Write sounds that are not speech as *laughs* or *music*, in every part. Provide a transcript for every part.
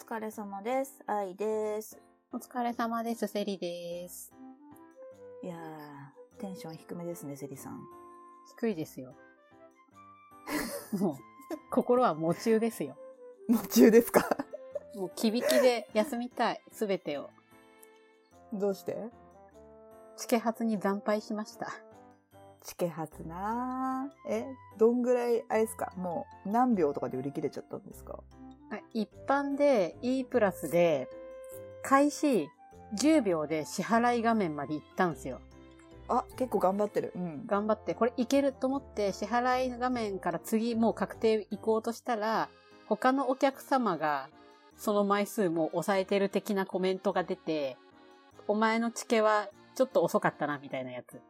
疲れ様です。愛です。お疲れ様です。セリです。いやー、テンション低めですね、セリさん。低いですよ。もう、心は夢中ですよ。*laughs* 夢中ですか？もう、きびきで休みたい。すべてを。どうして？チケ発に惨敗しました。チケ発なーえ、どんぐらい、あれですか？もう何秒とかで売り切れちゃったんですか？あ一般で E プラスで、開始10秒で支払い画面まで行ったんですよ。あ、結構頑張ってる。うん。頑張って、これいけると思って支払い画面から次もう確定行こうとしたら、他のお客様がその枚数も抑えてる的なコメントが出て、お前のチケはちょっと遅かったな、みたいなやつ。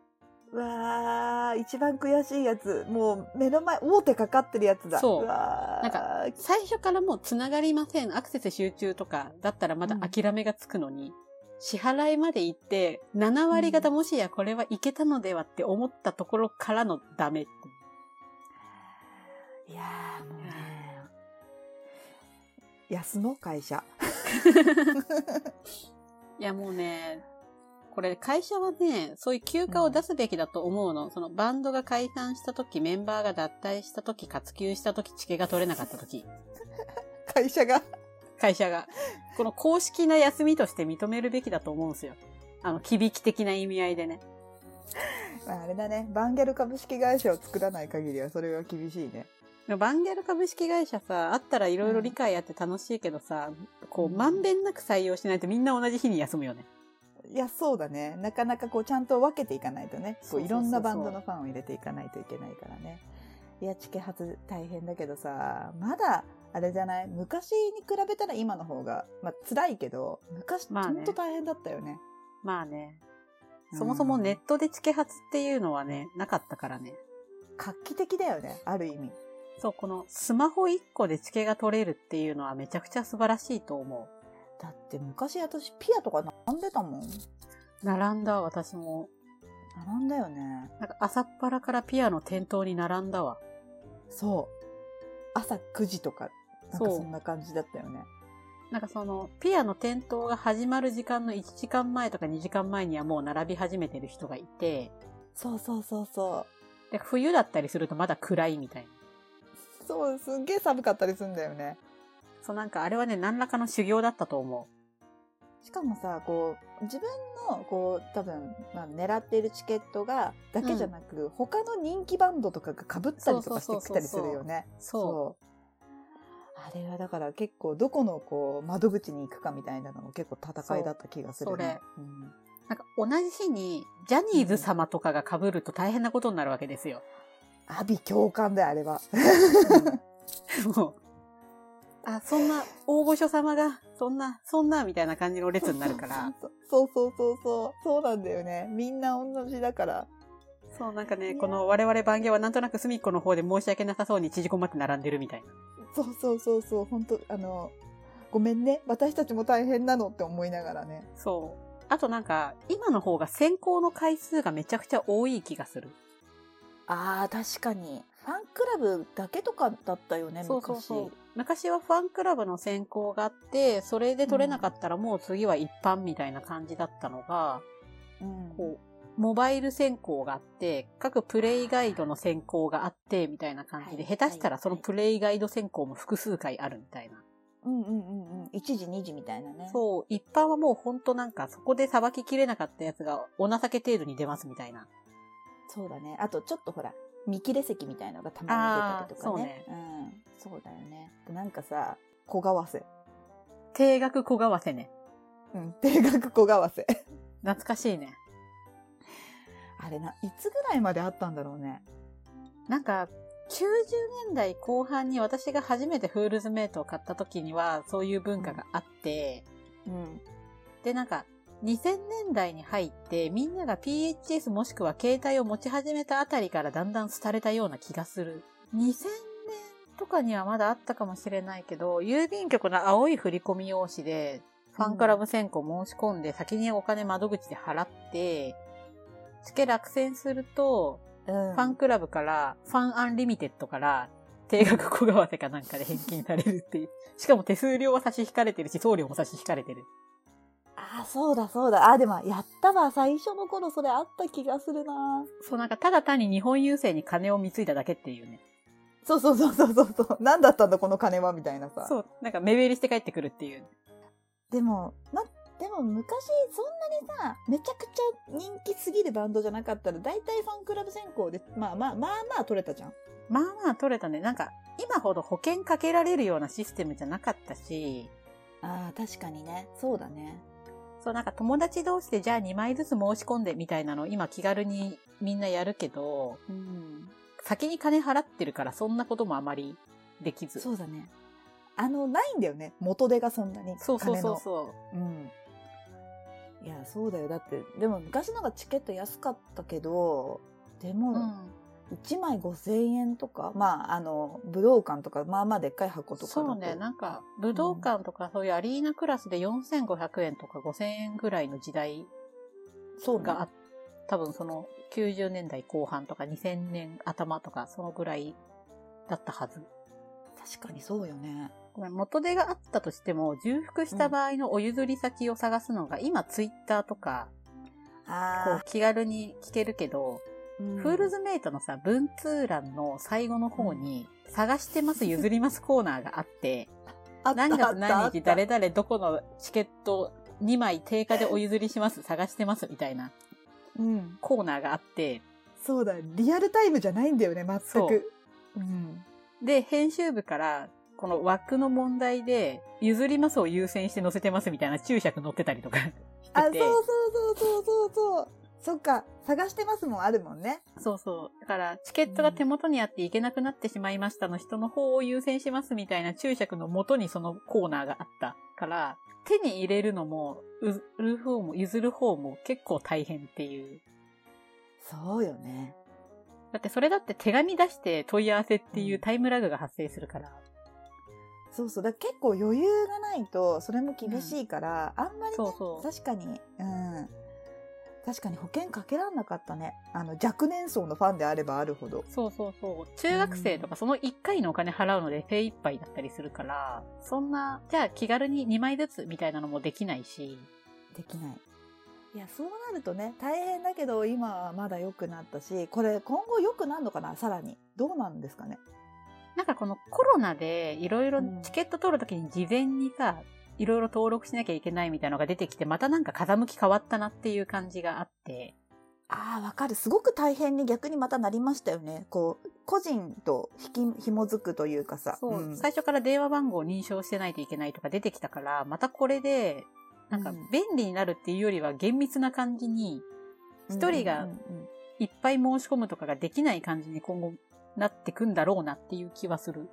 うわー、一番悔しいやつ。もう目の前、大手かかってるやつだ。そうわーなんか最初からもう繋がりません。アクセス集中とかだったらまだ諦めがつくのに、支払いまで行って、7割方もしやこれはいけたのではって思ったところからのダメって。いやー、もうね。休もう、会社。*laughs* いやもうね、これ会社はね、そういう休暇を出すべきだと思うの。そのバンドが解散した時、メンバーが脱退した時、活休した時、チケが取れなかった時、*laughs* 会社が？会社が。この公式な休みとして認めるべきだと思うんですよ。あの、響き的な意味合いでね。*laughs* まあ、あれだね。バンゲル株式会社を作らない限りはそれは厳しいね。バンゲル株式会社さ、あったらいろいろ理解あって楽しいけどさ、こう、うんまんべんなく採用しないとみんな同じ日に休むよね。いや、そうだね。なかなかこう、ちゃんと分けていかないとね。こそういろんなバンドのファンを入れていかないといけないからね。いや、チケ発大変だけどさ、まだ、あれじゃない？昔に比べたら今の方が、まあ辛いけど、昔、まあねほんと大変だったよね。まあね。そもそもネットでチケ発っていうのはね、なかったからね。画期的だよね。ある意味。そう、このスマホ1個でチケが取れるっていうのはめちゃくちゃ素晴らしいと思だって昔私ピアとか並んでたもん。う。並んだ、私も。並んだよね。なんか朝っぱらからピアの店頭に並んだわ。そう。朝9時とか、なんかそうそんな感じだったよね。なんかその、ピアの店頭が始まる時間の1時間前とか2時間前にはもう並び始めてる人がいて、そうそうそうそう。で、冬だったりするとまだ暗いみたいな。そう、すんげえ寒かったりするんだよね。そうなんかあれはね、何らかの修行だったと思しかもさ、こう、自分の、こう、多分、まあ、狙っているチケットが、だけじゃなく、他の人気バンドとかが被ったりとかしてきたりするよね。う。そう。あれはだから結構、どこの、こう、窓口に行くかみたいなのも結構戦いだった気がするね。そううんなんか同じ日にジャニーズ様とかが被ると大変なことになるわけですよ。阿鼻共感だよ、あれは。*laughs* もう。あ、そんな大御所様が、そんな、そんな、みたいな感じの列になるから。そうそうそうそう。そうなんだよね。みんな同じだから。そう、なんかね、この我々番芸はなんとなく隅っこの方で申し訳なさそうに縮こまって並んでるみたいな。そうそうそうそう。本当あの、ごめんね。私たちも大変なのって思いながらね。そう。あとなんか、今の方が選考の回数がめちゃくちゃ多い気がする。ああ、確かに。ファンクラブだけとかだったよね、そうそうそう。昔はファンクラブの選考があって、それで取れなかったらもう次は一般みたいな感じだったのが、昔。うん。こう、モバイル選考があって、各プレイガイドの選考があって、みたいな感じで、はい下手したらそのプレイガイド選考も複数回あるみたいな。うんうんうんうん。1時2時みたいなね。そう、一般はもうほんとなんかそこでさばききれなかったやつがお情け程度に出ますみたいな。そうだね。あと、ちょっとほら、見切れ席みたいのがたまに出たりとかね。あうん。そうだよね。なんかさ、小為替。定額小為替ね。うん。定額小為替。懐かしいね。*laughs* あれな、いつぐらいまであったんだろうね。なんか、90年代後半に私が初めてフールズメイトを買った時には、そういう文化があって、うん。で、なんか、2000年代に入って、みんなが PHS もしくは携帯を持ち始めたあたりからだんだん廃れたような気がする。2000年とかにはまだあったかもしれないけど、郵便局の青い振込用紙で、ファンクラブ先行申し込んで、先にお金窓口で払って、チケ落選すると、うん。ファンクラブから、ファンアンリミテッドから、定額小為替かなんかで返金されるっていう。しかも手数料は差し引かれてるし、送料も差し引かれてる。ああ、そうだそうだ。あ、でも、やったわ。最初の頃それあった気がするな。そう、なんかただ単に日本郵政に金を貢いだだけっていうね。そうそうそうそうそうそう。何だったんだこの金はみたいなさ。そう、なんか目減りして帰ってくるっていう。でも、ま、でも昔そんなにさ、めちゃくちゃ人気すぎるバンドじゃなかったら、大体ファンクラブ選考で、まあまあまあまあ取れたじゃん。まあまあ取れたね。なんか、今ほど保険かけられるようなシステムじゃなかったし、ああ、確かにね。そうだね。そう、なんか友達同士でじゃあ2枚ずつ申し込んでみたいなのを今気軽にみんなやるけど、うん。先に金払ってるからそんなこともあまりできず。そうだね。あの、ないんだよね。元手がそんなに。そうそうそうう。そう。うん。いや、そうだよ。だって、でも昔のがチケット安かったけど、でも、うん。1枚5000円とか、まあ、あの、武道館とか、まあまあでっかい箱とか。そうね、なんか、武道館とかそういうアリーナクラスで4500円とか5000円ぐらいの時代そうねがあ多分その90年代後半とか2000年頭とかそのぐらいだったはず。確かにそうよね。ごめん、元手があったとしても、重複した場合のお譲り先を探すのが、今ツイッターとか、こあう気軽に聞けるけど、あ、フールズメイトのさ、文通欄の最後の方に、探してます、*laughs* 譲りますコーナーがあって、何月何日誰々どこのチケット2枚定価でお譲りします、探してますみたいなうん。コーナーがあって、そうだ、リアルタイムじゃないんだよね、全そうく。うん。で、編集部から、この枠の問題で、譲りますを優先して載せてますみたいな注釈載ってたりとか *laughs* してあ、そうて。そうそうそうそうそう。そっか、探してますもんあるもんね。そうそう。だから、チケットが手元にあっていけなくなってしまいましたの人の方を優先しますみたいな注釈の元にそのコーナーがあったから、手に入れるのも、売る方も譲る方も結構大変っていう。そうよね。だってそれだって手紙出して問い合わせっていうタイムラグが発生するから。そうそう。だから結構余裕がないと、それも厳しいから、あんまりね、そうそう。確かに、うん。確かに保険かけらんなかったね。あの、若年層のファンであればあるほど。そうそうそう。中学生とかその1回のお金払うので精一杯だったりするから、そんな、じゃあ気軽に2枚ずつみたいなのもできないし、できない。いや、そうなるとね、大変だけど、今はまだ良くなったし、これ今後良くなるのかなさらに。どうなんですかね。なんかこのコロナでいろいろうんチケット取るときに事前にさ、いろいろ登録しなきゃいけないみたいなのが出てきて、またなんか風向き変わったなっていう感じがあって、ああ、わかる。すごく大変に逆にまたなりましたよね。こう、個人と引き、紐づくというかさ。そう、ん最初から電話番号を認証してないといけないとか出てきたから、またこれで、なんかうん便利になるっていうよりは厳密な感じに、一人がいっぱい申し込むとかができない感じに今後なってくんだろうなっていう気はする。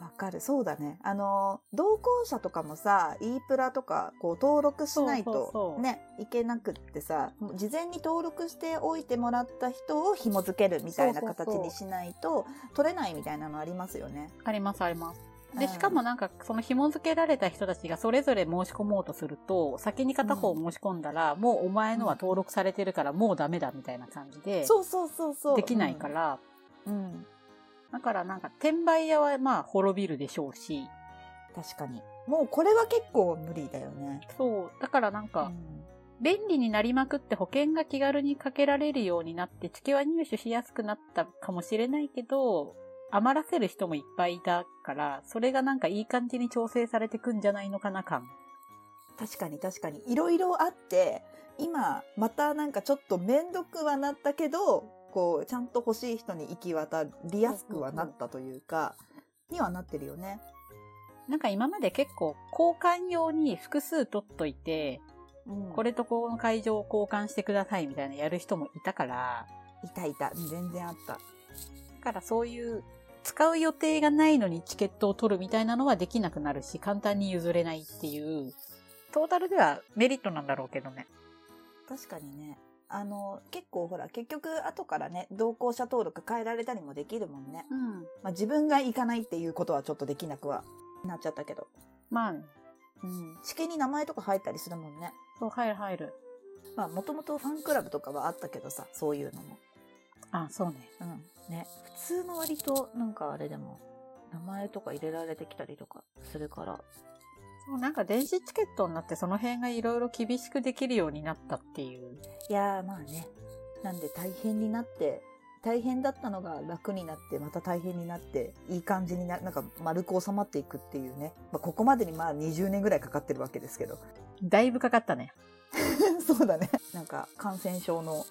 わかる。そうだね。あの、同行者とかもさ、e プラとか、こう、登録しないとね、いけなくってさ、事前に登録しておいてもらった人を紐付けるみたいな形にしないと、取れないみたいなのありますよね。ありますあります。で、うんしかもなんか、その紐付けられた人たちがそれぞれ申し込もうとすると、先に片方申し込んだら、もうお前のは登録されてるからもうダメだみたいな感じで、そうそうそうそう。できないか。ら、うん。だからなんか、転売屋はまあ滅びるでしょうし、確かに。もうこれは結構無理だよね。そう、だからなんか、うん便利になりまくって保険が気軽にかけられるようになって、チケは入手しやすくなったかもしれないけど、余らせる人もいっぱいいたから、それがなんかいい感じに調整されてくんじゃないのかな感。確かに確かに。いろいろあって、今、またなんかちょっとめんどくはなったけど、こう、ちゃんと欲しい人に行き渡りやすくはなったというか、にはなってるよね。なんか今まで結構交換用に複数取っといて、うんこれとこの会場を交換してくださいみたいなやる人もいたから、いたいた。全然あった。だからそういう使う予定がないのにチケットを取るみたいなのはできなくなるし、簡単に譲れないっていう、トータルではメリットなんだろうけどね。確かにね。あの、結構ほら、結局後からね、同行者登録変えられたりもできるもんね。うん。まあ自分が行かないっていうことはちょっとできなくはなっちゃったけど。まあね、うん。チケに名前とか入ったりするもんね。そう、入る入る。まあもともとファンクラブとかはあったけどさ、そういうのも。あ、そうね。うん。ね。普通の割と、なんかあれでも、名前とか入れられてきたりとかするから。なんか電子チケットになってその辺がいろいろ厳しくできるようになったっていう。いやーまあね。なんで大変になって、大変だったのが楽になって、また大変になって、いい感じにな、なんか丸く収まっていくっていうね。まあ、ここまでにまあ20年ぐらいかかってるわけですけど。だいぶかかったね。*laughs* そうだね。なんか感染症の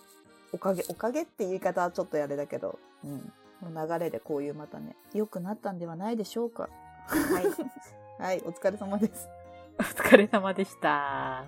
おかげ、おかげって言い方はちょっとあれだけど、うん。の流れでこういうまたね、良くなったんではないでしょうか。はい。*laughs* はい、お疲れ様です。お疲れ様でした。